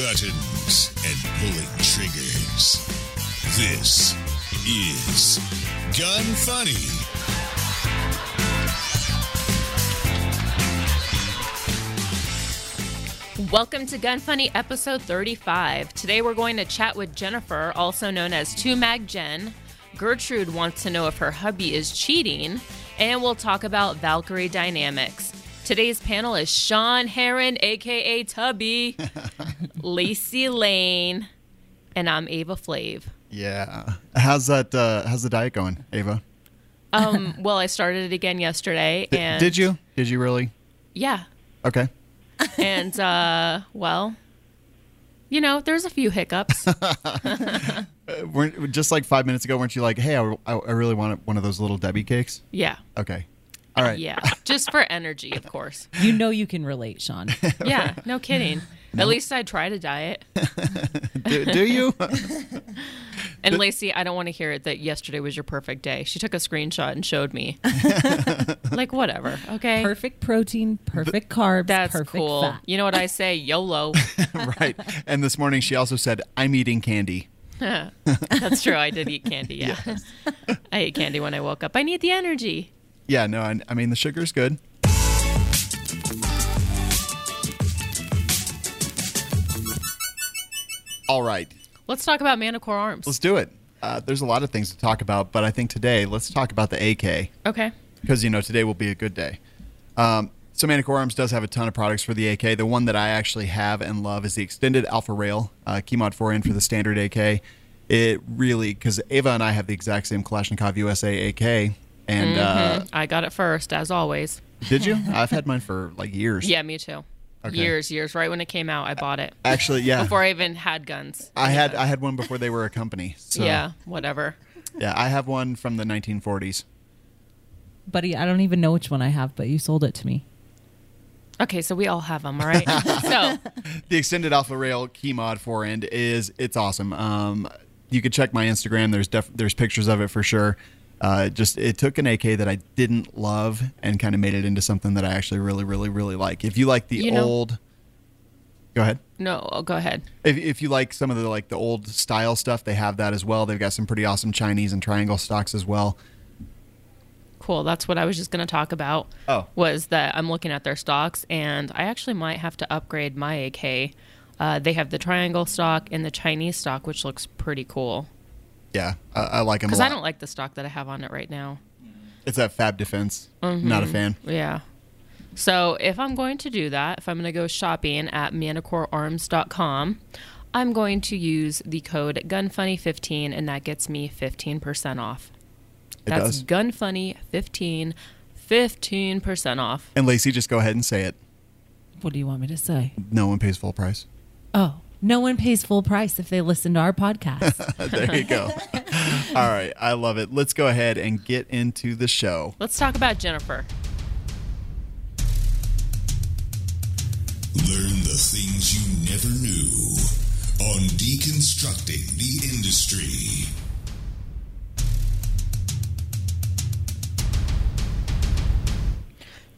buttons and pulling triggers. This is Gun Funny. Welcome to Gun Funny episode 35. Today we're going to chat with Jennifer, also known as 2 Mag Jen. Gertrude wants to know if her hubby is cheating, and we'll talk about Valkyrie dynamics. Today's panel is Sean Heron, aka Tubby, Lacey Lane, and I'm Ava Flanell. Yeah. How's that? Uh, how's the diet going, Ava? Um, well, I started it again yesterday, and did you? Did you really? Yeah, Okay. and uh, well, you know, there's a few hiccups. Just like five minutes ago? Weren't you like, hey, I, I, I really want one of those little Debbie cakes? Yeah, Okay. All right. yeah, just for energy, of course. You know you can relate, Sean. Yeah, no kidding. At least I try to diet. Do, do you? And Lacey, I don't want to hear it that yesterday was your perfect day. She took a screenshot and showed me. like whatever, okay? Perfect protein, perfect carbs, That's perfect cool. fat. You know what I say? YOLO. right. And this morning she also said, I'm eating candy. That's true. I did eat candy. Yeah, I ate candy when I woke up. I need the energy. Yeah. No. I, I mean the sugar's good. All right. Let's talk about Manticore Arms. Let's do it. Uh, there's a lot of things to talk about, but I think today let's talk about the AK. okay. because you know today will be a good day. Um, so Manticore Arms does have a ton of products for the AK. The one that I actually have and love is the extended Alpha Rail uh, Keymod Forend for the standard AK. It really because Ava and I have the exact same Kalashnikov USA AK, and uh, I got it first, as always. did you? I've had mine for like years. Yeah, me too. Okay. Years, years. Right when it came out, I bought it actually, yeah. before I even had guns. I had I had one before they were a company. So, Yeah, whatever. yeah. I have one from the 1940s. Buddy, I don't even know which one I have, but you sold it to me. Okay, so we all have them, all right? so the extended alpha rail key mod forend is it's awesome um you could check my instagram there's def- there's pictures of it for sure uh just it took an ak that i didn't love and kind of made it into something that i actually really really really like if you like the You know- old go ahead no, oh, go ahead. if, if you like some of the like the old style stuff they have that as well they've got some pretty awesome chinese and triangle stocks as well Cool. That's what I was just going to talk about. Oh. was that I'm looking at their stocks, and I actually might have to upgrade my AK. Uh, they have the triangle stock and the Chinese stock, which looks pretty cool. Yeah i, I like them a Because I don't like the stock that I have on it right now. it's that fab defense Mm-hmm. not a fan Yeah. So if I'm going to do that, if I'm going to go shopping at manticorearms.com, I'm going to use the code GUNFUNNY15, and that gets me 15% off. it That's does GUNFUNNY15, 15% off. and lacey just go ahead and say it What do you want me to say? no one pays full price Oh, no one pays full price if they listen to our podcast. there you go. All right, I love it. Let's go ahead and get into the show. Let's talk about Jennifer. Learn the things you never knew on deconstructing the industry.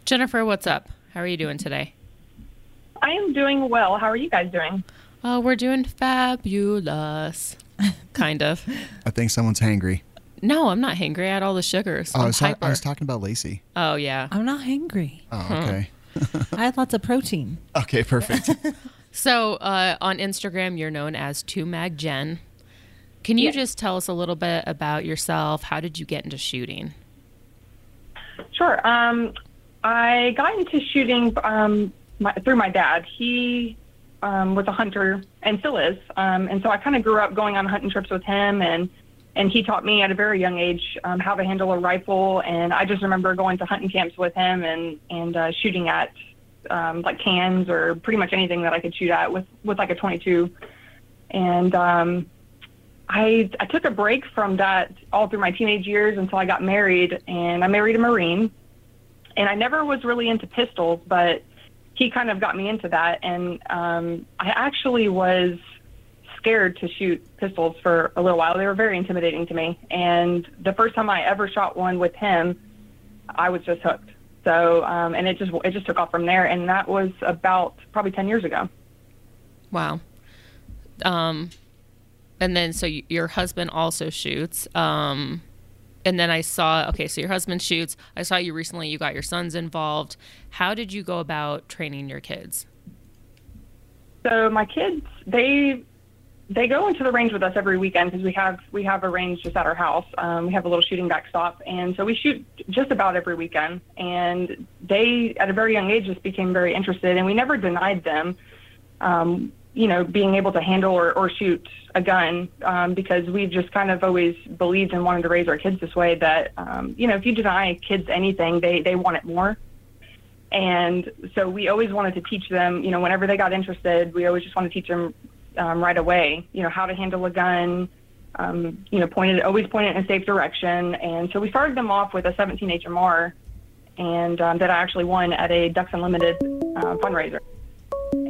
Jennifer, what's up? How are you doing today? I am doing well. How are you guys doing? Oh, we're doing fabulous. kind of. I think someone's hangry. No, I'm not hangry. I had all the sugars. Oh, I I'm was, ta- hyper. I was talking about Lacey. oh, yeah. I'm not hangry. Oh, okay. I had lots of protein. Okay, perfect. So uh, on Instagram, you're known as 2Mag Jen. Can you Yes. just tell us a little bit about yourself? How did you get into shooting? Sure. Um, I got into shooting um, my, through my dad. He um, was a hunter and still is, um, and so I kind of grew up going on hunting trips with him, and and he taught me at a very young age um, how to handle a rifle. And I just remember going to hunting camps with him and and uh, shooting at um, like cans or pretty much anything that I could shoot at with with like a 22. And um, I I took a break from that all through my teenage years until I got married, and I married a Marine. And I never was really into pistols, but he kind of got me into that. And um, I actually was scared to shoot pistols for a little while. They were very intimidating to me. And the first time I ever shot one with him, I was just hooked. So, um, and it just it just took off from there. And that was about probably ten years ago. Wow. Um, and then so y- your husband also shoots. Um, and then I saw okay, so your husband shoots. I saw you recently. You got your sons involved. How did you go about training your kids? So my kids, they they go into the range with us every weekend because we have we have a range just at our house. Um, we have a little shooting backstop, and so we shoot just about every weekend. And they, at a very young age, just became very interested, and we never denied them, um, you know, being able to handle or, or shoot a gun um, because we've just kind of always believed and wanted to raise our kids this way. That um, you know, if you deny kids anything, they they want it more. And so we always wanted to teach them, you know, whenever they got interested, we always just want to teach them um, right away, you know, how to handle a gun, um, you know, pointed always point it in a safe direction. And so we started them off with a 17 HMR, and um, that I actually won at a Ducks Unlimited uh, fundraiser.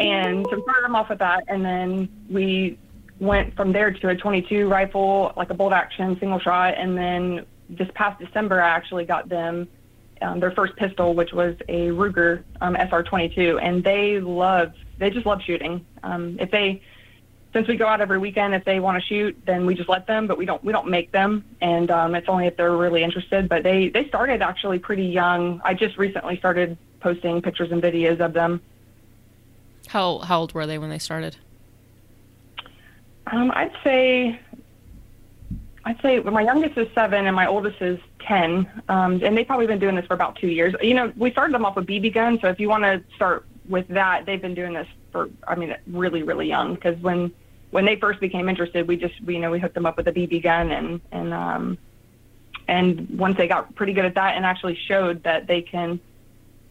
And so started them off with that, and then we went from there to a 22 rifle, like a bolt action single shot, and then this past December I actually got them um, their first pistol, which was a Ruger um, SR22, and they love they just love shooting. Um, if they since we go out every weekend, if they want to shoot, then we just let them, but we don't we don't make them, and um, it's only if they're really interested. But they they started actually pretty young. I just recently started posting pictures and videos of them. How how old were they when they started? Um, I'd say I'd say my youngest is seven and my oldest is ten, um, and they've probably been doing this for about two years. You know, we started them off with BB guns, so if you want to start with that, they've been doing this for I mean really really young because when when they first became interested, we just we, you know we hooked them up with a BB gun and and um, and once they got pretty good at that and actually showed that they can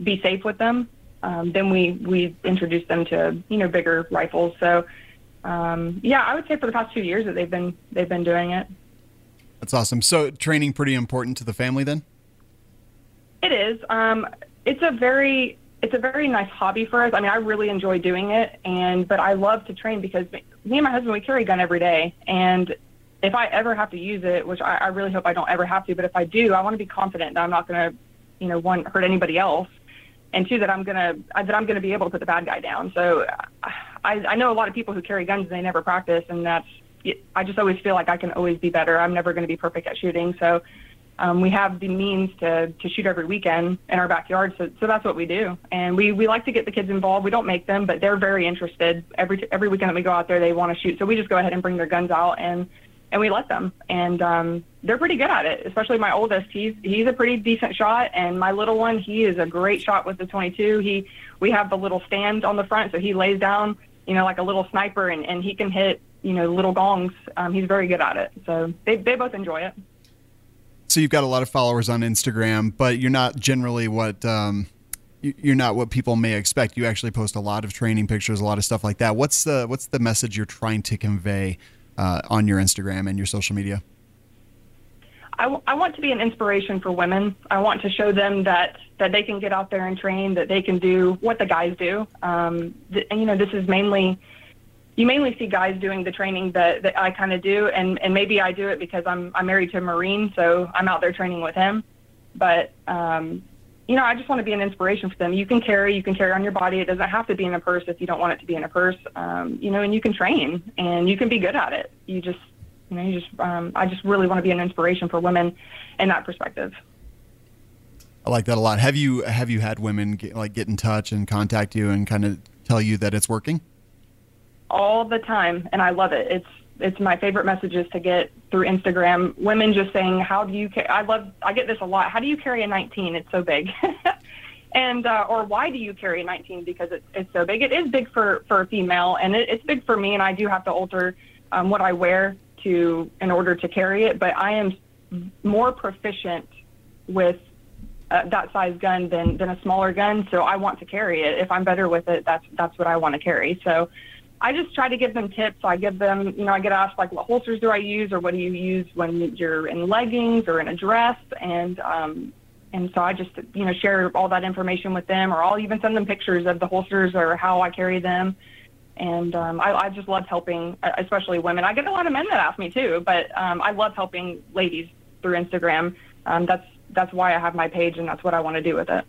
be safe with them, um, then we we introduced them to you know bigger rifles. So um, yeah, I would say for the past two years that they've been they've been doing it. That's awesome. So training pretty important to the family then? It is. Um, it's a very it's a very nice hobby for us. I mean, I really enjoy doing it, and but I love to train because me and my husband we carry a gun every day, and if I ever have to use it, which I, I really hope I don't ever have to, but if I do, I want to be confident that I'm not going to, you know, one hurt anybody else, and two that I'm gonna that I'm gonna be able to put the bad guy down. So I I know a lot of people who carry guns and they never practice, and that's I just always feel like I can always be better. I'm never going to be perfect at shooting, so um, we have the means to to shoot every weekend in our backyard. So so that's what we do, and we we like to get the kids involved. We don't make them, but they're very interested. Every every weekend that we go out there, they want to shoot. So we just go ahead and bring their guns out and and we let them, and um, they're pretty good at it. Especially my oldest, he's he's a pretty decent shot, and my little one, he is a great shot with the 22. He we have the little stand on the front, so he lays down, you know, like a little sniper, and and he can hit you know, little gongs. Um, he's very good at it. So they, they both enjoy it. So you've got a lot of followers on Instagram, but you're not generally what um, you're not what people may expect. You actually post a lot of training pictures, a lot of stuff like that. What's the what's the message you're trying to convey uh, on your Instagram and your social media? I, w- I want to be an inspiration for women. I want to show them that that they can get out there and train, that they can do what the guys do. Um, th- and you know, this is mainly you mainly see guys doing the training that, that I kind of do, and, and maybe I do it because I'm I'm married to a Marine, so I'm out there training with him. But um, you know, I just want to be an inspiration for them. You can carry, you can carry on your body. It doesn't have to be in a purse if you don't want it to be in a purse. Um, you know, and you can train and you can be good at it. You just, you know, you just. Um, I just really want to be an inspiration for women in that perspective. I like that a lot. Have you have you had women get, like get in touch and contact you and kind of tell you that it's working? all the time, and I love it. It's it's my favorite messages to get through Instagram. Women just saying, "How do you?" Ca-? I love. I get this a lot. How do you carry a 19? It's so big. and uh, or why do you carry a 19 because it's it's so big? It is big for for a female, and it, it's big for me, and I do have to alter um, what I wear to in order to carry it. But I am more proficient with uh, that size gun than than a smaller gun, so I want to carry it. If I'm better with it, that's that's what I want to carry. So I just try to give them tips. I give them, you know, I get asked like, what holsters do I use, or what do you use when you're in leggings or in a dress, and um, and so I just, you know, share all that information with them, or I'll even send them pictures of the holsters or how I carry them. And um, I, I just love helping, especially women. I get a lot of men that ask me too, but um, I love helping ladies through Instagram. Um, that's that's why I have my page, and that's what I want to do with it.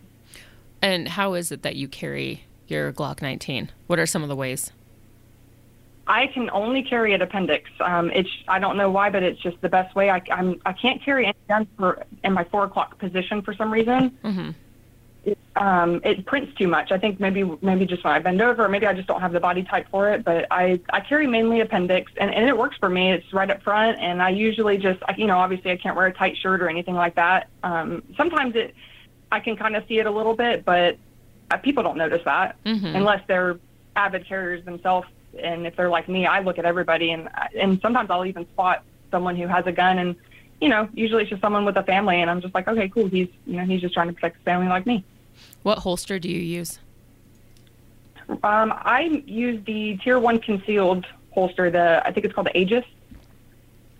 And how is it that you carry your Glock 19? What are some of the ways? I can only carry an appendix. Um, it's I don't know why, but it's just the best way. I I'm I can't carry any gun for in my four o'clock position for some reason. Mm-hmm. It, um, it prints too much. I think maybe maybe just when I bend over, maybe I just don't have the body type for it. But I I carry mainly appendix, and and it works for me. It's right up front, and I usually just you know obviously I can't wear a tight shirt or anything like that. Um, sometimes it I can kind of see it a little bit, but uh, people don't notice that Mhm. unless they're avid carriers themselves. And if they're like me, I look at everybody, and and sometimes I'll even spot someone who has a gun, and you know, usually it's just someone with a family, and I'm just like, okay, cool. He's you know he's just trying to protect his family like me. What holster do you use? Um, I use the Tier One concealed holster. The I think it's called the Axis.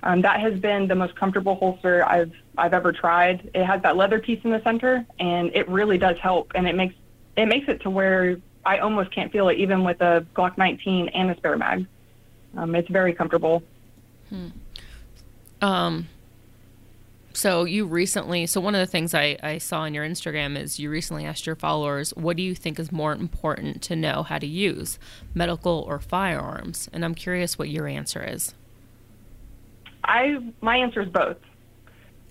Um, that has been the most comfortable holster I've I've ever tried. It has that leather piece in the center, and it really does help. And it makes it makes it to where I almost can't feel it, even with a Glock 19 and a spare mag. Um, it's very comfortable. Hmm. Um, so you recently, so one of the things I, I saw on your Instagram is you recently asked your followers, what do you think is more important to know how to use, medical or firearms? And I'm curious what your answer is. I my answer is both.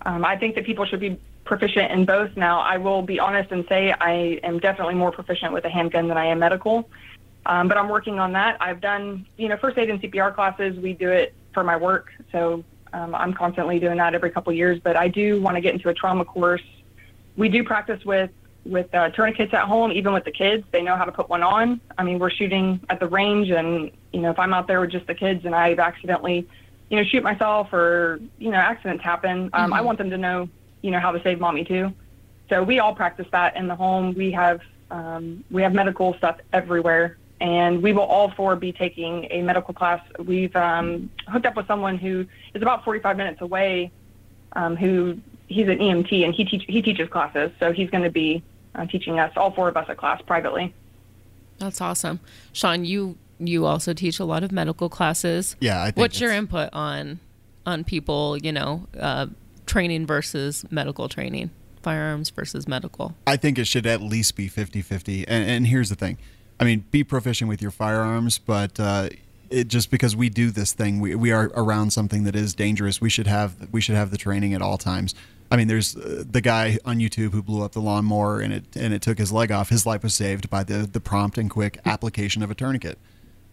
Um, I think that people should be proficient in both. Now, I will be honest and say I am definitely more proficient with a handgun than I am medical, um, but I'm working on that. I've done you know first aid and CPR classes. We do it for my work, so um, I'm constantly doing that every couple years. But I do want to get into a trauma course. We do practice with with uh, tourniquets at home, even with the kids. They know how to put one on. I mean, we're shooting at the range, and you know, if I'm out there with just the kids and I've accidentally, you know, shoot myself or you know, accidents happen, um, I want them to know, you know, how to save mommy too. So we all practice that in the home. We have um, we have medical stuff everywhere, and we will all four be taking a medical class. We've um, hooked up with someone who is about 45 minutes away, um, who he's an EMT and he teach he teaches classes, so he's going to be uh, teaching us all four of us a class privately. That's awesome. Sean, you you also teach a lot of medical classes. Yeah, I think What's your input on on people, you know, uh, training versus medical training, firearms versus medical? I think it should at least be 50 50. And, and here's the thing I mean, be proficient with your firearms, but uh, it, just because we do this thing, we, we are around something that is dangerous, we should have we should have the training at all times. I mean, there's uh, the guy on YouTube who blew up the lawnmower and it and it took his leg off. His life was saved by the the prompt and quick application of a tourniquet.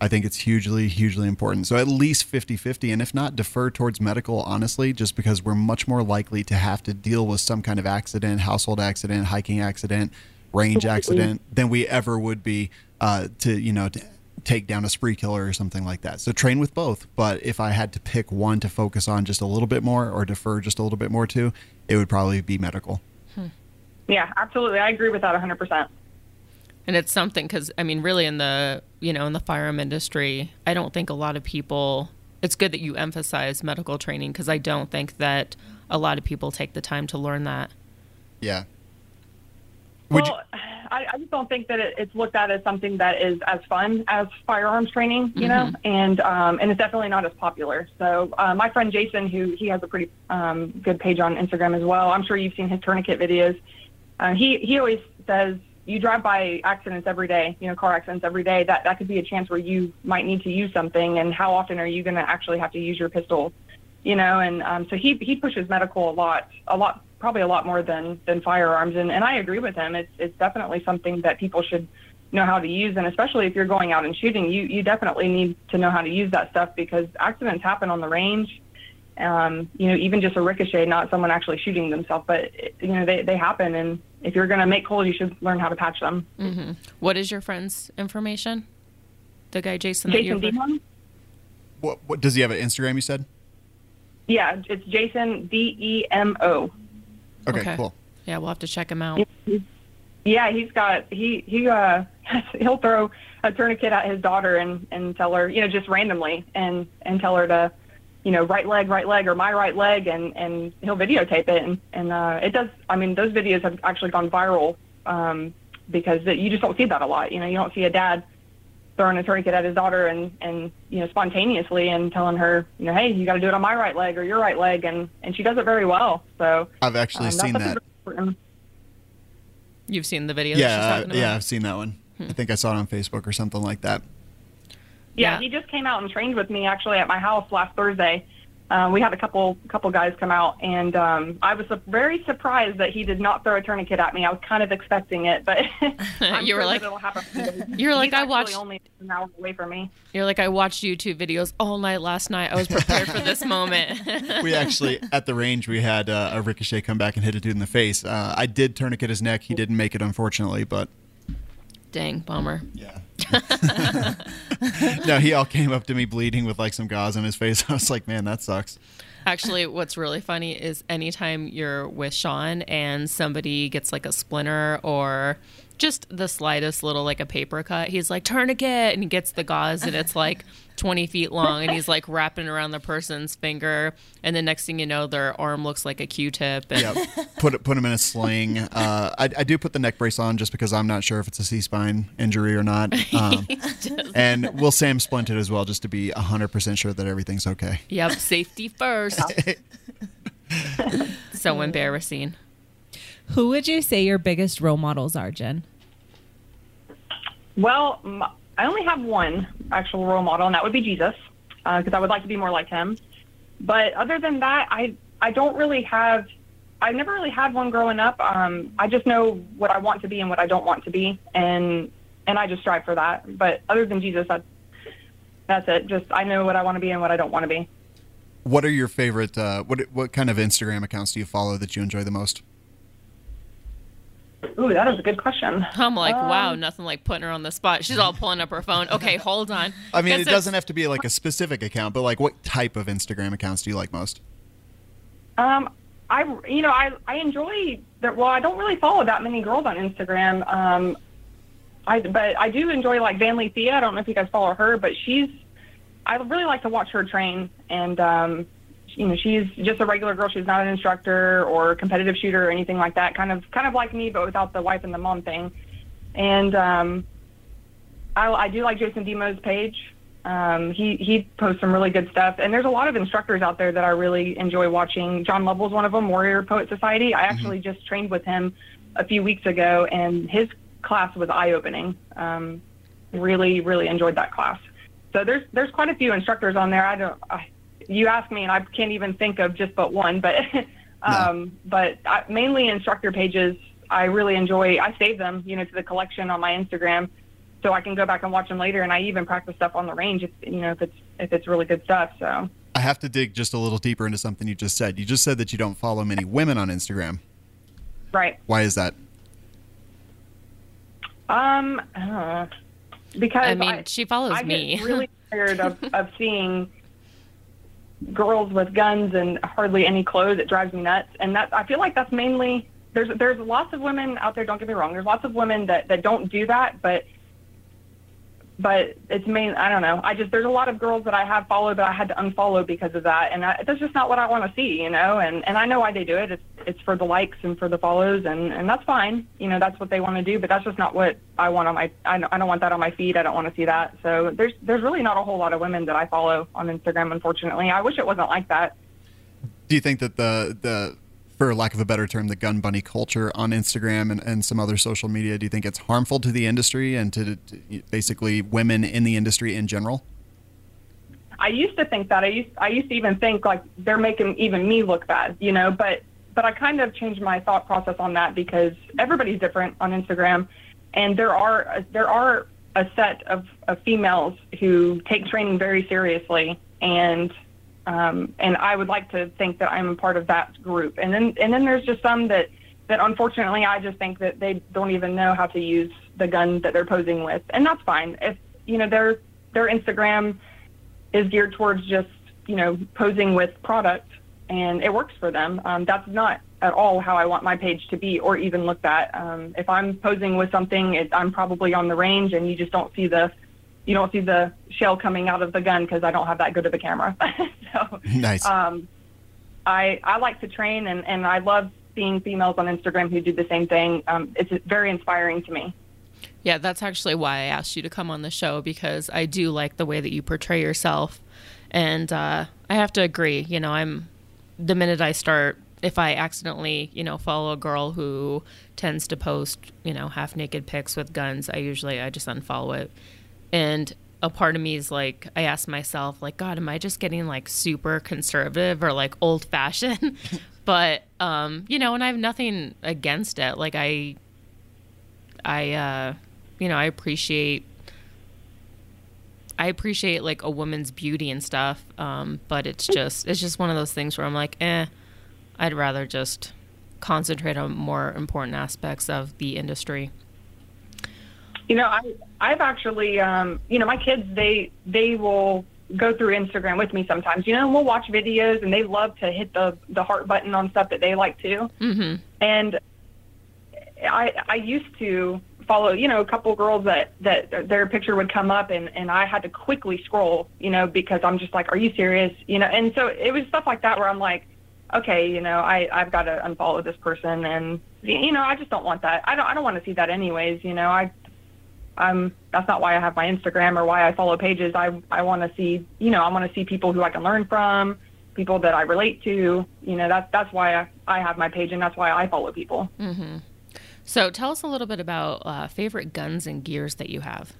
I think it's hugely, hugely important. So at least 50 50. And if not, defer towards medical, honestly, just because we're much more likely to have to deal with some kind of accident, household accident, hiking accident, range accident than we ever would be uh, to, you know, to take down a spree killer or something like that. So train with both. But if I had to pick one to focus on just a little bit more or defer just a little bit more to, it would probably be medical. Yeah, absolutely. I agree with that 100%. And it's something because I mean, really, in the you know in the firearm industry, I don't think a lot of people. It's good that you emphasize medical training because I don't think that a lot of people take the time to learn that. Yeah. Would well, I, I just don't think that it, it's looked at as something that is as fun as firearms training, you know, and um, and it's definitely not as popular. So uh, my friend Jason, who he has a pretty um, good page on Instagram as well. I'm sure you've seen his tourniquet videos. Uh, he he always says you drive by accidents every day, you know, car accidents every day. That that could be a chance where you might need to use something, and how often are you going to actually have to use your pistol? You know, and um, so he he pushes medical a lot, a lot, probably a lot more than than firearms, and and I agree with him. It's it's definitely something that people should know how to use, and especially if you're going out and shooting, you you definitely need to know how to use that stuff because accidents happen on the range. Um, you know, even just a ricochet, not someone actually shooting themselves, but you know they they happen, and if you're going to make holes, you should learn how to patch them. What is your friend's information? The guy Jason. that Jason you're- Demon? what, what does he have an Instagram? You said. Yeah, it's Jason D E M O. Okay, cool. Yeah, we'll have to check him out. Yeah, he's got he he uh he'll throw a tourniquet at his daughter and and tell her you know just randomly and and tell her to you know right leg right leg or my right leg and and he'll videotape it and and uh it does I mean those videos have actually gone viral um because it, you just don't see that a lot you know you don't see a dad throwing a tourniquet at his daughter and and you know spontaneously and telling her you know hey you got to do it on my right leg or your right leg and and she does it very well so I've actually um, seen that. very. You've seen the video. that she's Yeah, talking uh, yeah. I've seen that one. I think I saw it on Facebook or something like that. Yeah, Yeah. he just came out and trained with me actually at my house last Thursday. Uh, we had a couple couple guys come out, and um, I was su- very surprised that he did not throw a tourniquet at me. I was kind of expecting it, but I'm You were sure like- it'll happen. You were like, I watched- only an hour away from me. You're like, I watched YouTube videos all night last night. I was prepared for this moment. we actually at the range we had uh, a ricochet come back and hit a dude in the face. Uh, I did tourniquet his neck. He didn't make it, unfortunately, but Dang, bummer. yeah. no, he all came up to me bleeding with like some gauze on his face. I was like, man, that sucks. Actually, what's really funny is anytime you're with Sean and somebody gets like a splinter or just the slightest little like a paper cut, he's like tourniquet and he gets the gauze and it's like 20 feet long and he's like wrapping it around the person's finger and the next thing you know their arm looks like a Q-tip and Yeah, put put him in a sling. Uh, I, I do put the neck brace on just because I'm not sure if it's a C spine injury or not. Um, and we'll SAM splint it as well just to be 100% sure that everything's okay. yep, safety first. so embarrassing. Who would you say your biggest role models are, Jen? Well, I only have one actual role model, and that would be Jesus, because I would like to be more like him. But other than that, I I don't really have. I've never really had one growing up. Um, I just know what I want to be and what I don't want to be, and and I just strive for that. But other than Jesus, that's that's it. Just I know what I want to be and what I don't want to be. What are your favorite, uh, what, what kind of Instagram accounts do you follow that you enjoy the most? Ooh, that is a good question. I'm like, wow, Um, nothing like putting her on the spot. She's all pulling up her phone. Okay, hold on. I mean, it doesn't have to be like a specific account, but like what type of Instagram accounts do you like most? Um, I you know I I enjoy that. Well, I don't really follow that many girls on Instagram. Um, I but I do enjoy like Van Lee Thea. I don't know if you guys follow her, but she's I really like to watch her train, and um, you know she's just a regular girl. She's not an instructor or competitive shooter or anything like that. Kind of kind of like me, but without the wife and the mom thing. And um, I, I do like Jason Demo's page. Um, he he posts some really good stuff, and there's a lot of instructors out there that I really enjoy watching. John Lovell's one of them, Warrior Poet Society. I actually just trained with him a few weeks ago, and his class was eye opening. Um, really really enjoyed that class. So there's there's quite a few instructors on there. I don't. I, you ask me, and I can't even think of just but one, but um, but I, mainly instructor pages. I really enjoy. I save them, you know, to the collection on my Instagram so I can go back and watch them later. And I even practice stuff on the range if you know if it's if it's really good stuff. So I have to dig just a little deeper into something you just said. You just said that you don't follow many women on Instagram. right, Why is that? um, uh, because I mean, she follows I me. get really tired of of seeing girls with guns and hardly any clothes. It drives me nuts, and that I feel like that's mainly there's there's lots of women out there. Don't get me wrong. There's lots of women that that don't do that, but but it's main. I don't know. I just there's a lot of girls that I have followed that I had to unfollow because of that, and I, that's just not what I want to see, you know. And and I know why they do it. It's it's for the likes and for the follows, and and that's fine. You know, that's what they want to do. But that's just not what I want on my. I don't, I don't want that on my feed. I don't want to see that. So there's there's really not a whole lot of women that I follow on Instagram. Unfortunately, I wish it wasn't like that. Do you think that the the for lack of a better term, the gun bunny culture on Instagram and, and some other social media, do you think it's harmful to the industry and to, to basically women in the industry in general? I used to think that. I used I used to even think like they're making even me look bad, you know. But but I kind of changed my thought process on that because everybody's different on Instagram, and there are there are a set of, of females who take training very seriously, and um, and I would like to think that I'm a part of that group. And then and then there's just some that that unfortunately I just think that they don't even know how to use the gun that they're posing with, and that's fine. If you know their their Instagram is geared towards just you know posing with product and it works for them um, that's not at all how i want my page to be or even looked at um, if i'm posing with something it, i'm probably on the range and you just don't see the you don't see the shell coming out of the gun because i don't have that good of a camera so Nice. um, I I like to train and, and I love seeing females on Instagram who do the same thing. Um, it's very inspiring to me. Yeah, that's actually why I asked you to come on the show because I do like the way that you portray yourself. And uh, I have to agree, you know, I'm the minute I start, if I accidentally, you know, follow a girl who tends to post, you know, half naked pics with guns, I usually, I just unfollow it. And a part of me is like, I ask myself, like, God, am I just getting like super conservative or like old fashioned? but um, you know, and I have nothing against it. Like I, I, uh, you know, I appreciate. I appreciate like a woman's beauty and stuff, um, but it's just it's just one of those things where I'm like, eh, I'd rather just concentrate on more important aspects of the industry. You know, I I've actually, um, you know, my kids they they will go through Instagram with me sometimes. You know, we'll watch videos and they love to hit the the heart button on stuff that they like too. Mm-hmm. And I I used to follow, you know, a couple girls that that their picture would come up and and I had to quickly scroll, you know, because I'm just like, are you serious? You know, and so it was stuff like that where I'm like, okay, you know, I I've got to unfollow this person and you know, I just don't want that. I don't I don't want to see that anyways, you know. I um, that's not why I have my Instagram or why I follow pages. I I want to see, you know, I want to see people who I can learn from, people that I relate to. You know, that's that's why I, I have my page and that's why I follow people. Mm-hmm. So tell us a little bit about uh, favorite guns and gears that you have.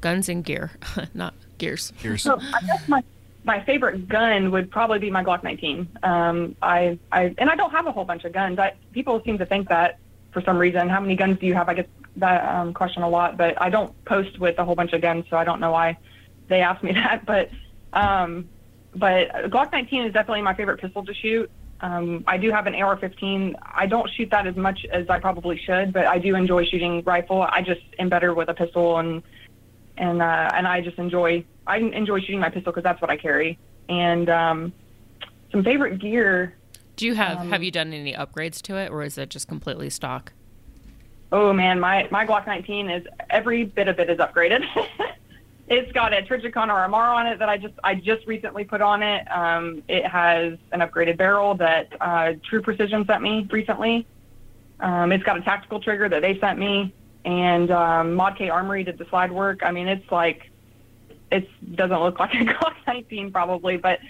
Guns and gear, not gears. Gears. So I guess my my favorite gun would probably be my Glock 19. Um, I I and I don't have a whole bunch of guns. I people seem to think that for some reason. How many guns do you have? I get that um, question a lot, but I don't post with a whole bunch of guns, so I don't know why they asked me that. But um, but Glock 19 is definitely my favorite pistol to shoot. Um, I do have an AR-15. I don't shoot that as much as I probably should, but I do enjoy shooting rifle. I just am better with a pistol, and and uh, and I just enjoy I enjoy shooting my pistol because that's what I carry. And um, some favorite gear. Do you have have you done any upgrades to it, or is it just completely stock? Oh man, my my Glock 19 is every bit of it is upgraded. it's got a Trijicon RMR on it that I just I just recently put on it. Um, it has an upgraded barrel that uh, True Precision sent me recently. Um, it's got a tactical trigger that they sent me, and um, Mod K Armory did the slide work. I mean, it's like it doesn't look like a Glock 19 probably, but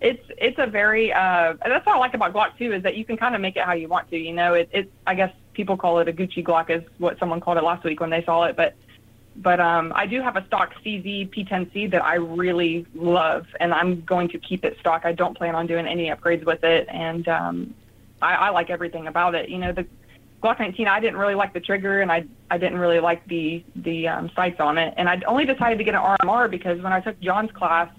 it's it's a very uh, that's what I like about Glock too is that you can kind of make it how you want to. You know, it, it I guess people call it a Gucci Glock is what someone called it last week when they saw it, but but um, I do have a stock CZ P10C that I really love, and I'm going to keep it stock. I don't plan on doing any upgrades with it, and um, I, I like everything about it. You know, the Glock 19, I didn't really like the trigger, and I I didn't really like the the um, sights on it, and I only decided to get an RMR because when I took John's class,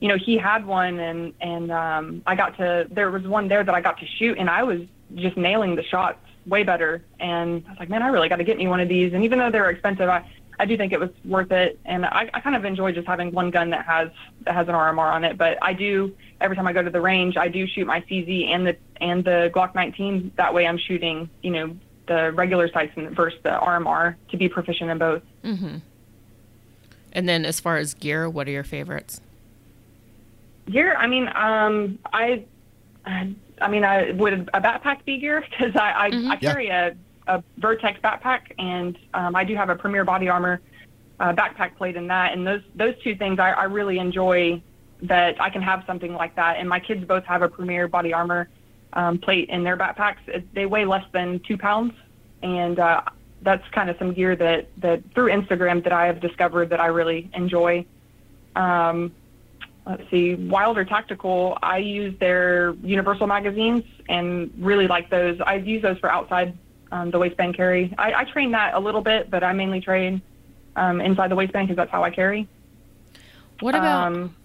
you know, he had one, and and um, I got to there was one there that I got to shoot, and I was just nailing the shots way better. And I was like, man, I really got to get me one of these. And even though they're expensive, I, I do think it was worth it. And I, I kind of enjoy just having one gun that has that has an RMR on it. But I do every time I go to the range, I do shoot my CZ and the and the Glock 19. That way, I'm shooting, you know, the regular sights versus the RMR to be proficient in both. Mm-hmm. And then, as far as gear, what are your favorites? Gear, I mean, um, I I mean, I would a backpack be gear because I I, Mhm. I carry a, a Vertx backpack and um, I do have a Premier Body Armor uh, backpack plate in that, and those those two things I, I really enjoy that I can have something like that. And my kids both have a Premier Body Armor um, plate in their backpacks. It, they weigh less than two pounds, and uh, that's kind of some gear that that through Instagram that I have discovered that I really enjoy. Um, let's see, Wilder Tactical, I use their Universal magazines and really like those. I use those for outside um, the waistband carry. I, I train that a little bit, but I mainly train um, inside the waistband because that's how I carry. What about Um,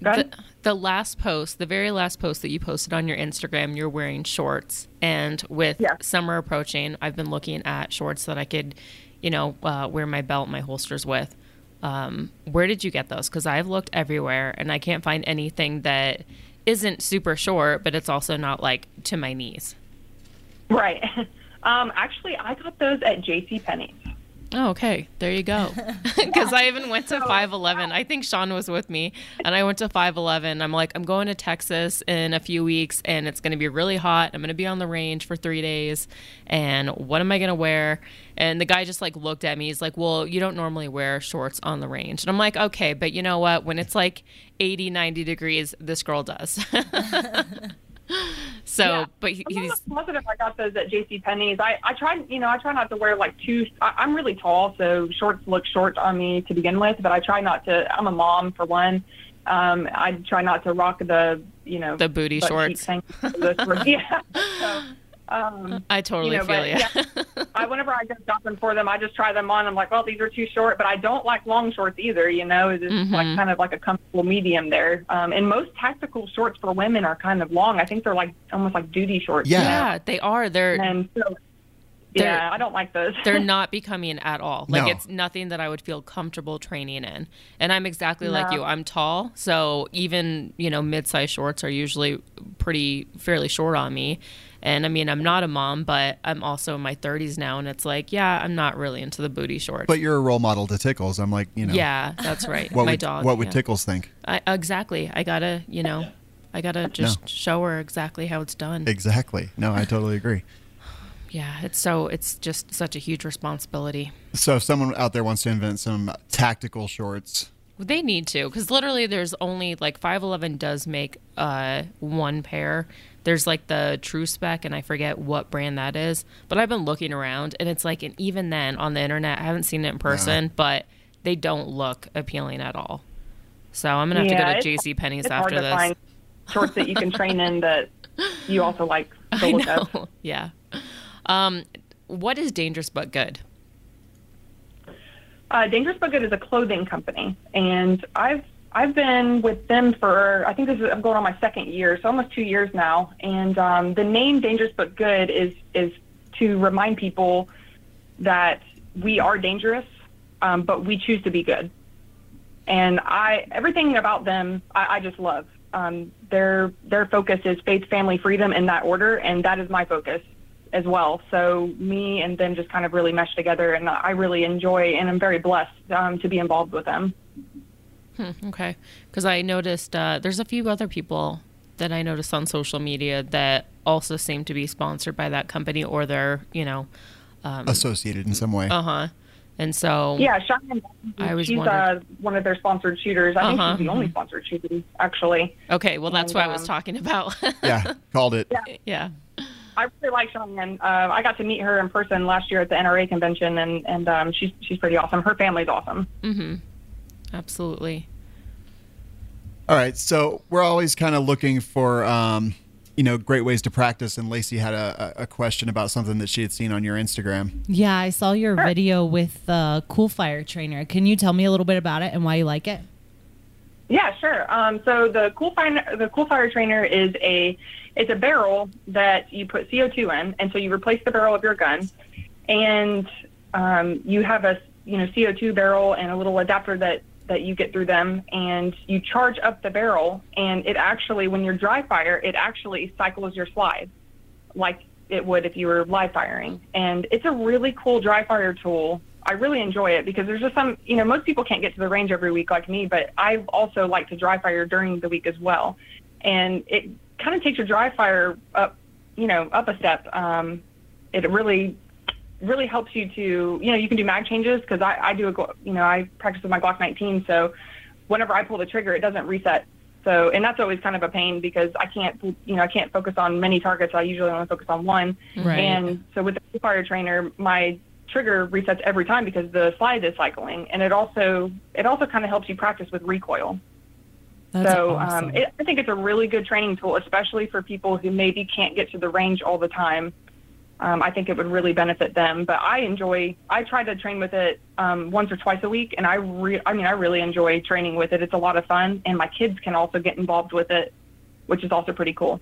the, the last post, the very last post that you posted on your Instagram? You're wearing shorts, and with Yeah. summer approaching, I've been looking at shorts that I could, you know, uh, wear my belt, my holsters with. Um, where did you get those? Because I've looked everywhere, and I can't find anything that isn't super short, but it's also not like to my knees. Right. Um, actually, I got those at J.C. Penney's. Oh, okay. There you go. Because I even went to 511. I think Sean was with me, and I went to 511. I'm like, I'm going to Texas in a few weeks, and it's going to be really hot. I'm going to be on the range for three days, and what am I going to wear? And the guy just like looked at me. He's like, Well, you don't normally wear shorts on the range. And I'm like, Okay, but you know what? When it's like 80, 90 degrees, this girl does. So, Yeah. but he, he's most, most of them I got those at J.C. Penney's. I I try you know I try not to wear like too. I, I'm really tall, so shorts look short on me to begin with. But I try not to. I'm a mom for one. Um, I try not to rock the you know The booty shorts. thing. Yeah. So, um, I totally you know, feel you. yeah, I whenever I go shopping for them, I just try them on. I'm like, well, these are too short, but I don't like long shorts either. You know, it's just Mm-hmm. like kind of like a comfortable medium there. Um, and most tactical shorts for women are kind of long. I think they're like almost like duty shorts. Yeah. yeah, they are. They're And so, They're- yeah, I don't like those. they're not becoming at all. Like No. it's nothing that I would feel comfortable training in. And I'm exactly like you. I'm tall, so even, you know, mid-size shorts are usually pretty fairly short on me. And I mean, I'm not a mom, but I'm also in my 30s now and it's like, yeah, I'm not really into the booty shorts. But you're a role model to Tickles. I'm like, you know, yeah, that's right. What my would dog. what would yeah. Tickles think? I, exactly. I got to, you know, I got to just No. show her exactly how it's done. Exactly. No, I totally agree. yeah, it's so it's just such a huge responsibility. So if someone out there wants to invent some tactical shorts, They need to, because literally there's only like 511 does make uh, one pair. There's like the True Spec, and I forget what brand that is. But I've been looking around, and it's like, and even then on the internet, I haven't seen it in person, but they don't look appealing at all. So I'm gonna have Yeah, to go to J.C. Penney's it's hard after to this. find shorts that you can train in that you also like the I know. of. Yeah. Um, what is dangerous but good? Uh, Dangerous But Good is a clothing company, and I've I've been with them for I think this is I'm going on my second year, so almost two years now. And um, the name Dangerous But Good is is to remind people that we are dangerous, um, but we choose to be good. And I everything about them I, I just love. Um, their their focus is faith, family, freedom in that order, and that is my focus as well. So me and them just kind of really mesh together, and I really enjoy and I'm very blessed um, to be involved with them. Okay, because I noticed uh, there's a few other people that I noticed on social media that also seem to be sponsored by that company or they're, you know, associated in some way. uh huh. And so Yeah, Cheyenne, I was she's uh, one of their sponsored shooters. I think Uh-huh. she's the only sponsored shooter, actually. okay, well that's and, what I was um, talking about. yeah, called it. yeah. I really like Cheyenne. Uh, I got to meet her in person last year at the NRA convention, and and um, she's she's pretty awesome. Her family's awesome. Absolutely. All right, so we're always kind of looking for, um, you know, great ways to practice. And Lacey had a, a a question about something that she had seen on your Instagram. Yeah, I saw your video with the Cool Fire trainer. Can you tell me a little bit about it and why you like it? Yeah, sure. Um, so the cool fire the cool fire trainer is a it's a barrel that you put CO2 in, and so you replace the barrel of your gun, and um, you have a you know CO2 barrel and a little adapter that that you get through them, and you charge up the barrel, and it actually when you're dry fire, it actually cycles your slide like it would if you were live firing, and it's a really cool dry fire tool. I really enjoy it because there's just some, you know, most people can't get to the range every week like me, but I also like to dry fire during the week as well. And it kind of takes your dry fire up, you know, up a step. Um, it really, really helps you to, you know, you can do mag changes because I, I do a, you know, I practice with my Glock 19. So whenever I pull the trigger, it doesn't reset. So, and that's always kind of a pain because I can't, you know, I can't focus on many targets. I usually only focus on one. Right. And so with the fire trainer, my trigger resets every time because the slide is cycling, and it also it also kind of helps you practice with recoil. That's so awesome. um, it, I think it's a really good training tool, especially for people who maybe can't get to the range all the time. Um, I think it would really benefit them. But I enjoy. I try to train with it um, once or twice a week, and I re- I mean I really enjoy training with it. It's a lot of fun, and my kids can also get involved with it, which is also pretty cool.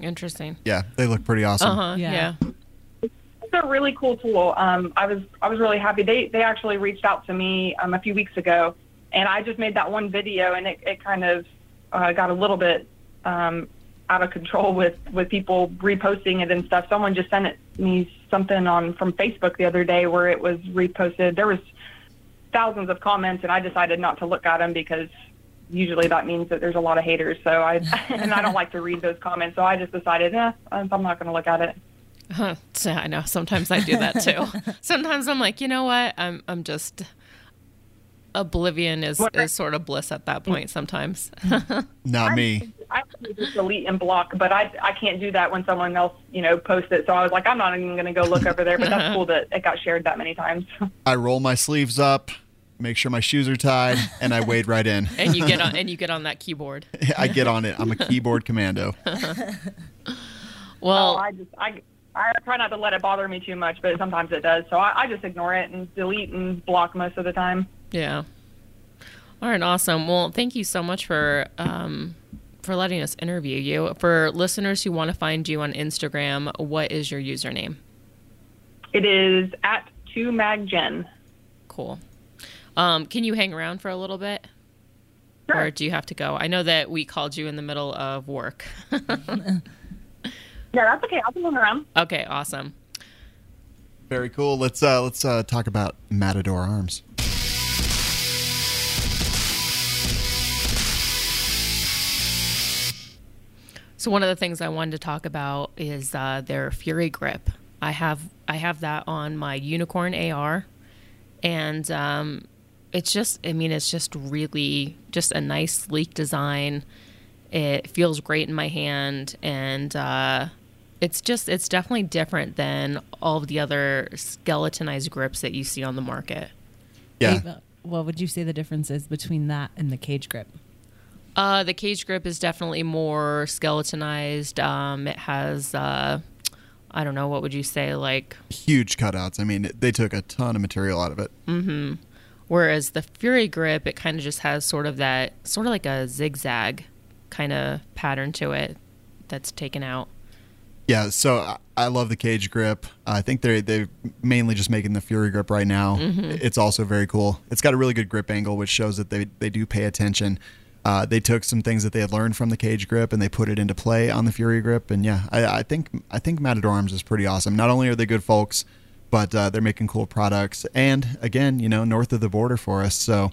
Interesting. Yeah, they look pretty awesome. Uh huh. Yeah. Yeah. it's a really cool tool. Um, I was I was really happy. They they actually reached out to me um, a few weeks ago, and I just made that one video, and it, it kind of uh, got a little bit um, out of control with with people reposting it and stuff. Someone just sent me something on from Facebook the other day where it was reposted. There was thousands of comments, and I decided not to look at them because usually that means that there's a lot of haters. So I and I don't like to read those comments, so I just decided, eh, I'm not going to look at it. Huh. I know. Sometimes I do that too. sometimes I'm like, you know what? I'm I'm just oblivion is, What- is sort of bliss at that point. Sometimes. Not me. I, to just delete and block, but I I can't do that when someone else you know posts it. So I was like, I'm not even going to go look over there. But that's cool that it got shared that many times. I roll my sleeves up, make sure my shoes are tied, and I wade right in. And you get on and you get on that keyboard. I get on it. I'm a keyboard commando. Well, Oh, I just I. I try not to let it bother me too much, but sometimes it does. So I, I just ignore it and delete and block most of the time. Yeah. All right, awesome. Well, thank you so much for um, for letting us interview you. For listeners who want to find you on Instagram, what is your username? It is at two maggen. Cool. Um, can you hang around for a little bit? Sure. Or do you have to go? I know that we called you in the middle of work. Yeah, that's okay. I'll be moving around. okay, awesome. Very cool. Let's uh, let's uh, talk about Matador Arms. So one of the things I wanted to talk about is uh, their Fury Grip. I have I have that on my Unicorn AR, and um, it's just I mean it's just really just a nice sleek design. It feels great in my hand, and uh, it's just it's definitely different than all of the other skeletonized grips that you see on the market. Yeah. Dave, uh, what would you say the difference is between that and the cage grip? Uh, the cage grip is definitely more skeletonized. Um, it has, uh, I don't know, what would you say, like, Huge cutouts. I mean, they took a ton of material out of it. Hmm. whereas the Fury grip, it kind of just has sort of that, sort of like a zigzag kind of pattern to it that's taken out. Yeah, so I- love the cage grip. I think they're they're mainly just making the Fury grip right now. It's also very cool. It's got a really good grip angle, which shows that they they do pay attention. Uh, they took some things that they had learned from the cage grip and they put it into play on the Fury grip. And yeah, I, I think I think Matador Arms is pretty awesome. Not only are they good folks, but uh, they're making cool products. And again, you know, north of the border for us, so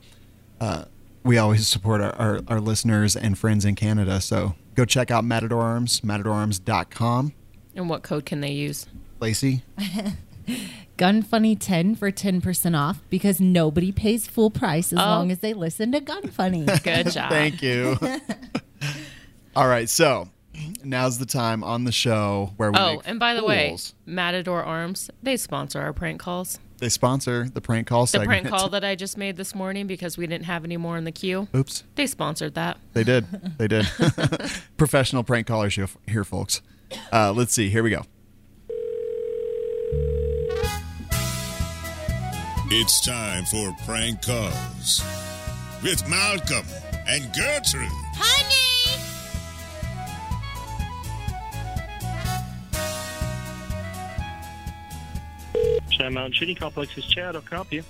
uh, we always support our, our, our listeners and friends in Canada. So go check out Matador Arms, matadorarms.com. And what code can they use? Lacey, Gun Funny 10 for 10% off because nobody pays full price as Oh. long as they listen to Gun Funny. Good job. Thank you. All right, so now's the time on the show where we Oh, make and by the way, fools. Matador Arms, they sponsor our prank calls. they sponsor the prank call The segment. prank call that I just made this morning because we didn't have any more in the queue. Oops, They sponsored that. they did. They did. Professional prank callers here, here folks. Uh, let's see. Here we go. It's time for prank calls with Malcolm and Gertrude. Honey! Chad Mountain Shooting Complex is Chad. I'll help you.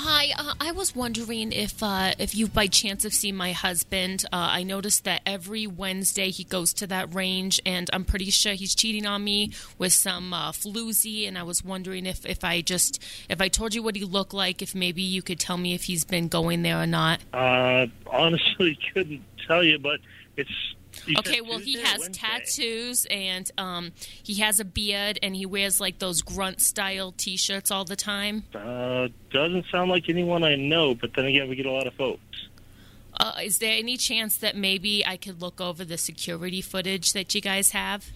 Hi, uh, I was wondering if uh, if you by chance have seen my husband. Uh, I noticed that every Wednesday he goes to that range, and I'm pretty sure he's cheating on me with some uh, floozy. And I was wondering if, if I just if I told you what he looked like, if maybe you could tell me if he's been going there or not. Uh, honestly, couldn't tell you, but it's. You Okay, well, he Tuesday has tattoos and um, he has a beard and he wears like those grunt style T-shirts all the time. Uh, doesn't sound like anyone I know, but then again, we get a lot of folks. Uh, is there any chance that maybe I could look over the security footage that you guys have?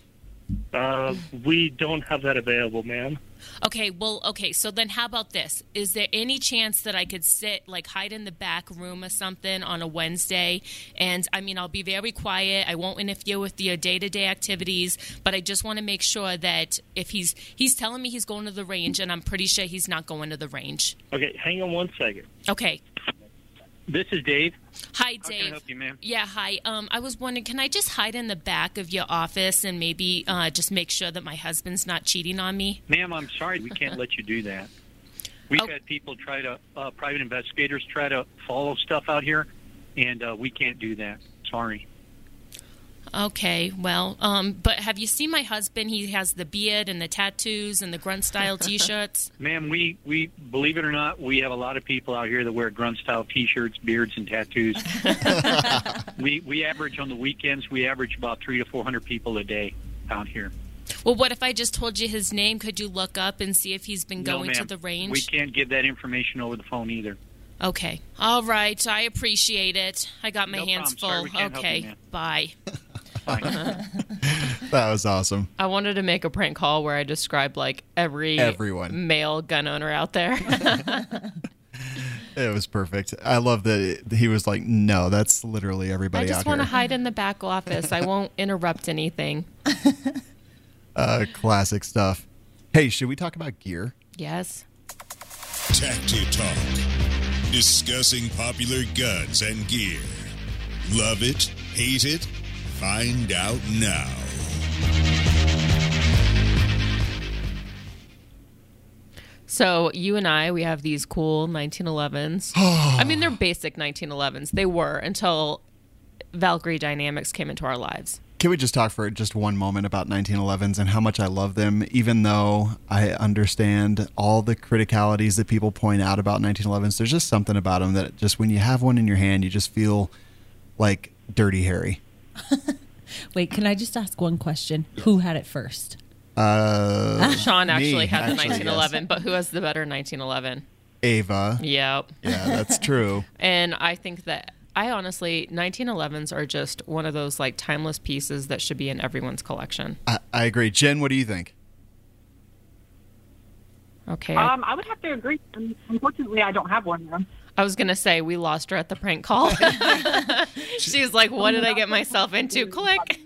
Uh, we don't have that available, ma'am. Okay, well, okay, so then how about this? Is there any chance that I could sit, like, hide in the back room or something on a Wednesday? And I mean, I'll be very quiet. I won't interfere with your day to day activities, but I just want to make sure that if he's he's telling me he's going to the range, and I'm pretty sure he's not going to the range. Okay, hang on one second. Okay. This is Dave. Hi, How Dave. can I help you, ma'am? Yeah, hi. Um, I was wondering, can I just hide in the back of your office and maybe uh, just make sure that my husband's not cheating on me? Ma'am, I'm sorry, we can't let you do that. We've Oh. had people try to, uh, private investigators try to follow stuff out here, and uh, we can't do that. Sorry. Okay, well, um, but have you seen my husband? He has the beard and the tattoos and the grunt style T-shirts. Ma'am, we, we believe it or not, we have a lot of people out here that wear grunt style T-shirts, beards, and tattoos. we we average on the weekends. We average about three to four hundred people a day out here. Well, what if I just told you his name? Could you look up and see if he's been No, going to the range? We can't give that information over the phone either. Okay. All right. I appreciate it. I got my No hands problem. Sorry, full. we can't help you, okay. ma'am. Bye. Fine. That was awesome. I wanted to make a prank call where I described like every Everyone. male gun owner out there. It was perfect. I love that it- he was like, "No, that's literally everybody." I just want to hide in the back office. I won't interrupt anything. Uh, classic stuff. Hey, should we talk about gear? Yes. Tacti Talk. Discussing popular guns and gear. Love it? Hate it? Find out now. So you and I, we have these cool 1911s. I mean, they're basic 1911s. They were until Valkyrie Dynamics came into our lives. Can we just talk for just one moment about 1911s and how much I love them, even though I understand all the criticalities that people point out about 1911s? There's just something about them that just when you have one in your hand, you just feel like Dirty Harry. Wait, can I just ask one question? Who had it first? Uh, Sean actually Me, had the actually, 1911, but who has the better 1911? Ava. Yep. Yeah, that's true. And I think that I honestly 1911s are just one of those like timeless pieces that should be in everyone's collection. I, I agree. Jen, what do you think? Okay. I- Um, I would have to agree. Um, Unfortunately, I don't have one. Though. I was gonna say we lost her at the prank call. she was like, "What did I get myself into?" Click.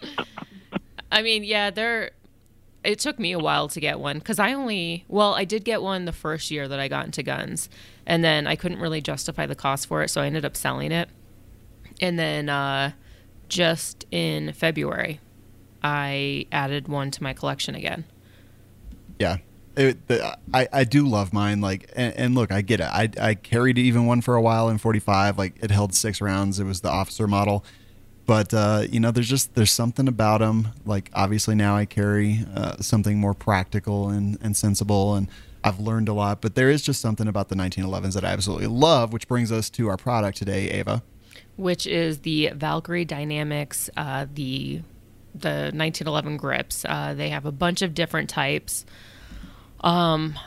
I mean, yeah, there. It took me a while to get one because I only, well, I did get one the first year that I got into guns, and then I couldn't really justify the cost for it, so I ended up selling it. And then uh, just in February, I added one to my collection again. Yeah. It, the, I, I do love mine. Like, and, and look, I get it. I, I carried even one for a while in 45. Like, it held six rounds. It was the officer model. But, uh, you know, there's just, there's something about them. Like, obviously now I carry uh, something more practical and, and sensible. And I've learned a lot. But there is just something about the 1911s that I absolutely love, which brings us to our product today, Ava. which is the Valkyrie Dynamics, uh, the the 1911 grips. Uh, they have a bunch of different types. Um,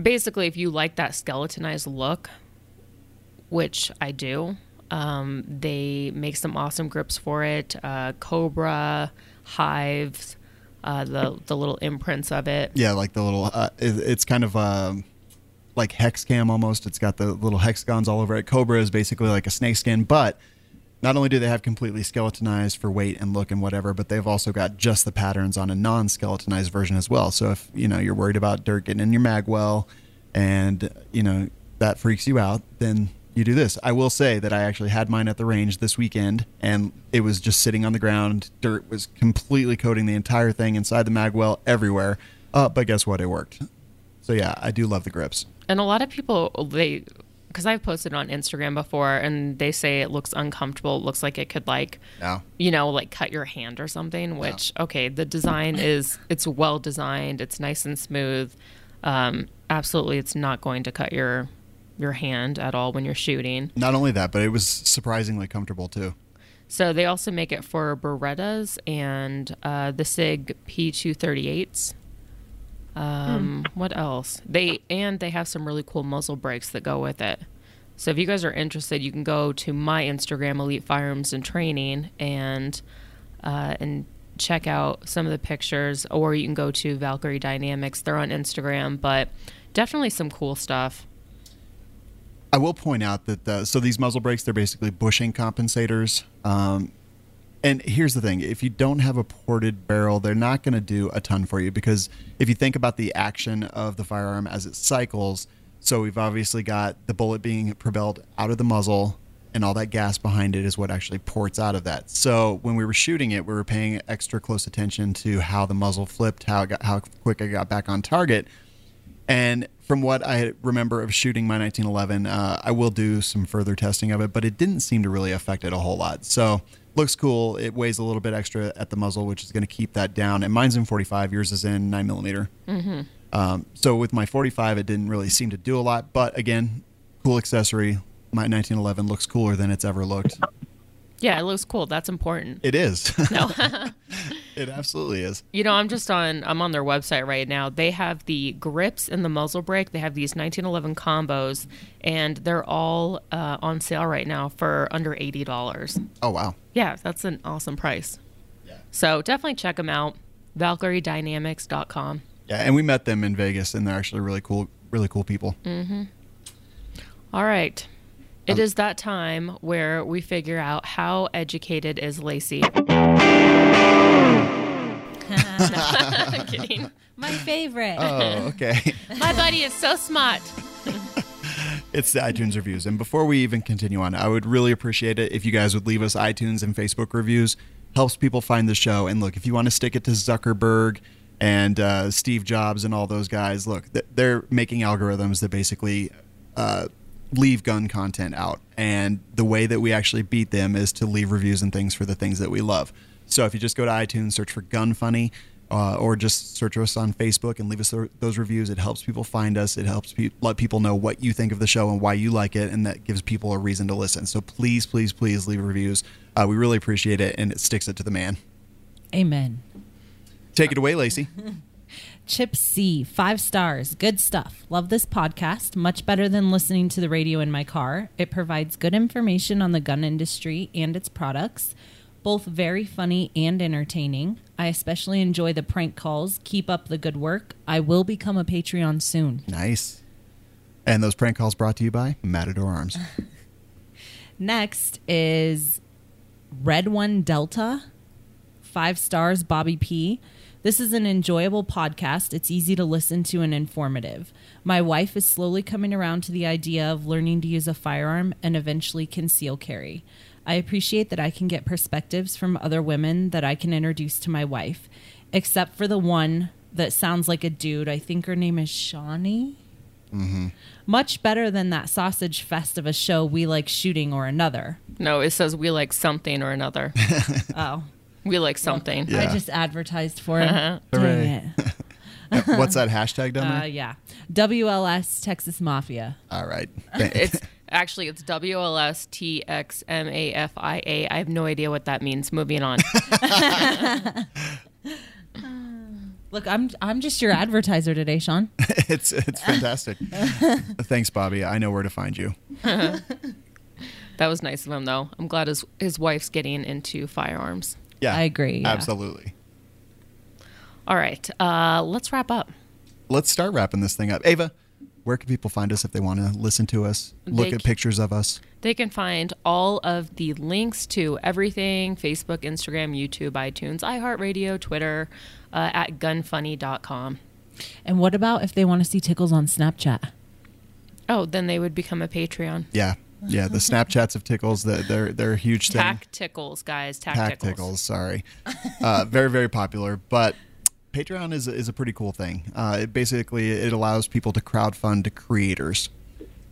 basically, if you like that skeletonized look, which I do, um, they make some awesome grips for it. Uh, Cobra, Hives, uh, the the little imprints of it. Yeah, like the little, uh, it, it's kind of um, like hex cam almost. It's got the little hexagons all over it. Cobra is basically like a snake skin, but not only do they have completely skeletonized for weight and look and whatever, but they've also got just the patterns on a non-skeletonized version as well. So if you know you're worried about dirt getting in your magwell, and you know that freaks you out, then you do this. I will say that I actually had mine at the range this weekend, and it was just sitting on the ground. Dirt was completely coating the entire thing inside the magwell, everywhere. Uh, but guess what? It worked. So yeah, I do love the grips. And a lot of people, they, because I've posted on Instagram before, and they say it looks uncomfortable. It looks like it could like, Yeah. you know, like cut your hand or something. Which okay, the design is it's well designed. It's nice and smooth. Um, absolutely, it's not going to cut your your hand at all when you're shooting. Not only that, but it was surprisingly comfortable too. So they also make it for Berettas and uh, the Sig P238s. Um, What else? They and they have some really cool muzzle brakes that go with it. So if you guys are interested, you can go to my Instagram, Elite Firearms and Training, and uh, and check out some of the pictures, or you can go to Valkyrie Dynamics. They're on Instagram, but definitely some cool stuff. I will point out that the, so these muzzle brakes they're basically bushing compensators. Um, and here's the thing: if you don't have a ported barrel, they're not going to do a ton for you because if you think about the action of the firearm as it cycles, so we've obviously got the bullet being propelled out of the muzzle, and all that gas behind it is what actually ports out of that. So when we were shooting it, we were paying extra close attention to how the muzzle flipped, how it got, how quick I got back on target. And from what I remember of shooting my 1911, uh, I will do some further testing of it, but it didn't seem to really affect it a whole lot. So looks cool. It weighs a little bit extra at the muzzle, which is going to keep that down. And mine's in 45. Yours is in 9 millimeter. Mm-hmm. Um, so with my 45, it didn't really seem to do a lot. But again, cool accessory. My 1911 looks cooler than it's ever looked. Yeah, it looks cool. That's important. It is. No. It absolutely is. You know, I'm just on. I'm on their website right now. They have the grips and the muzzle brake. They have these 1911 combos, and they're all uh, on sale right now for under eighty dollars. Oh wow. Yeah, that's an awesome price. Yeah. So definitely check them out. ValkyrieDynamics.com. Yeah, and we met them in Vegas, and they're actually really cool, really cool people. Mhm. All right. It Um, is that time where we figure out how educated is Lacey. Kidding. My favorite. Oh, okay. My buddy is so smart. it's the iTunes reviews. And before we even continue on, I would really appreciate it if you guys would leave us iTunes and Facebook reviews. Helps people find the show. And look, if you want to stick it to Zuckerberg and uh, Steve Jobs and all those guys, look, they're making algorithms that basically uh, leave gun content out. And the way that we actually beat them is to leave reviews and things for the things that we love. So if you just go to iTunes, search for Gun Funny, uh, or just search us on Facebook and leave us those reviews. It helps people find us. It helps pe- let people know what you think of the show and why you like it, and that gives people a reason to listen. So please, please, please leave reviews. Uh, we really appreciate it, and it sticks it to the man. Amen. Take it away, Lacey. Chip C, five stars. Good stuff. Love this podcast. Much better than listening to the radio in my car. It provides good information on the gun industry and its products. Both very funny and entertaining. I especially enjoy the prank calls. Keep up the good work. I will become a Patreon soon. nice. And those prank calls brought to you by Matador Arms. Next is Red One Delta. Five stars, Bobby P. This is an enjoyable podcast. It's easy to listen to and informative. My wife is slowly coming around to the idea of learning to use a firearm and eventually conceal carry. I appreciate that I can get perspectives from other women that I can introduce to my wife, except for the one that sounds like a dude. I think her name is Shawnee. Mm-hmm. Much better than that sausage fest of a show we like shooting or another. No, it says we like something or another. Oh, We like something. Yeah. I just advertised for him. Dang it. What's that hashtag down there? Uh, yeah. WLS Texas Mafia. All right. Thank- It's actually it's W L S T X M A F I A. I have no idea what that means. Moving on. Look, I'm I'm just your advertiser today, Sean. it's it's fantastic. Thanks, Bobby. I know where to find you. That was nice of him, though. I'm glad his his wife's getting into firearms. Yeah, I agree, yeah. Absolutely. All right, uh, let's wrap up. Let's start wrapping this thing up. Ava, where can people find us if they want to listen to us, look They at c- pictures of us? They can find all of the links to everything Facebook, Instagram, YouTube, iTunes, iHeartRadio, Twitter uh, at gunfunny.com. And what about if they want to see Tickles on Snapchat? Oh, then they would become a Patreon. Yeah, yeah. The Snapchats of tickles, the, they're they're a huge thing. Tack tickles, guys. Tack, Tack tickles. tickles. Sorry, uh, very very popular. But Patreon is is a pretty cool thing. Uh, it basically it allows people to crowdfund creators,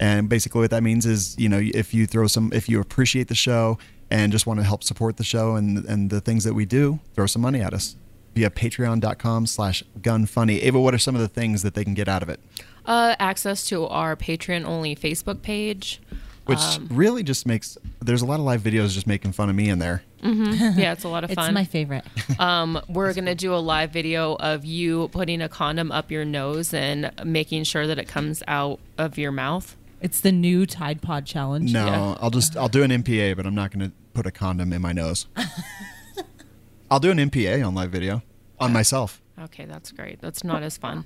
and basically what that means is you know if you throw some if you appreciate the show and just want to help support the show and and the things that we do, throw some money at us via patreon.com slash gunfunny. Ava, what are some of the things that they can get out of it? Uh, access to our Patreon only Facebook page. Which Um, really just makes there's a lot of live videos just making fun of me in there. Yeah, it's a lot of fun. It's my favorite. um, we're gonna do a live video of you putting a condom up your nose and making sure that it comes out of your mouth. It's the new Tide Pod challenge. No, Yeah. I'll just I'll do an NPA, but I'm not going to put a condom in my nose. I'll do an NPA on live video on myself. Okay, that's great. That's not as fun.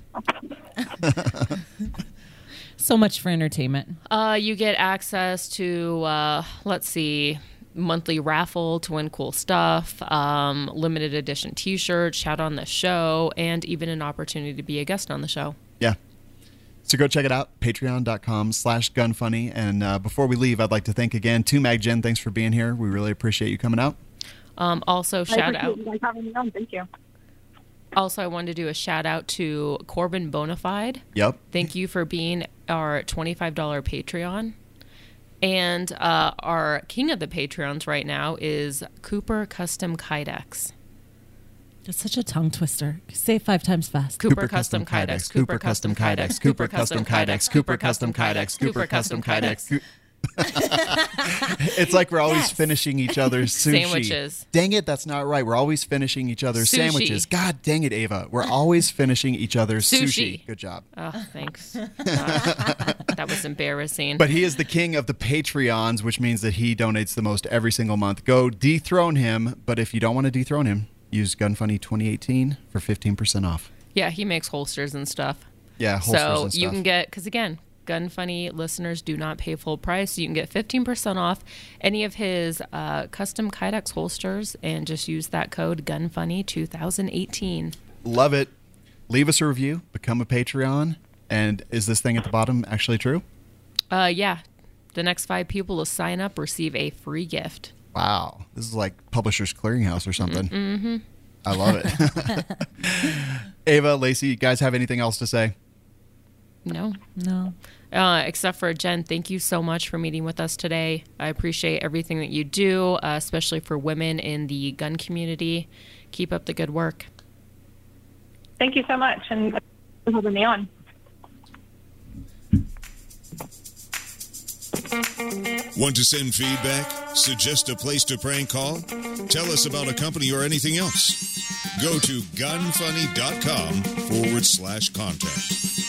So much for entertainment. Uh, you get access to, uh, let's see, monthly raffle to win cool stuff, um, limited edition T-shirts, shout on the show, and even an opportunity to be a guest on the show. Yeah. So go check it out, patreon.com slash gunfunny. And uh, before we leave, I'd like to thank again to Mag Jen. Thanks for being here. We really appreciate you coming out. Um, also, I shout out. you guys having me on. Thank you. Also, I wanted to do a shout out to Corbin Bonafide. Yep. Thank you for being our $25 Patreon. And uh, our king of the Patreons right now is Cooper Custom Kydex. It's such a tongue twister. Say it five times fast. Cooper Custom Kydex. Cooper Custom Kydex. Cooper Custom Kydex. Cooper Custom Kydex. Cooper Custom Kydex. it's like we're always Yes. finishing each other's sushi. Sandwiches. Dang it, that's not right. We're always finishing each other's Sushi. sandwiches. God dang it, Ava. We're always finishing each other's sushi. Sushi. Good job. Oh, thanks. God, that was embarrassing. But he is the king of the Patreons, which means that he donates the most every single month. Go dethrone him. But if you don't want to dethrone him, use GunFunny 2018 for 15% off. yeah, he makes holsters and stuff. Yeah, holsters so and you can get because again gun funny listeners do not pay full price you can get 15% off any of his uh, custom kydex holsters and just use that code gunfunny 2018 Love it. Leave us a review, become a Patreon. And is this thing at the bottom actually true? uh, yeah the next five people to sign up receive a free gift Wow. This is like Publishers Clearinghouse or something. Mm-hmm. I love it. Ava, Lacey, you guys have anything else to say? No No. uh, except for jen thank you so much for meeting with us today i appreciate everything that you do uh, especially for women in the gun community keep up the good work Thank you so much, and for having me on. Want to send feedback? Suggest a place to prank call? Tell us about a company or anything else? Go to gunfunny.com forward slash contact.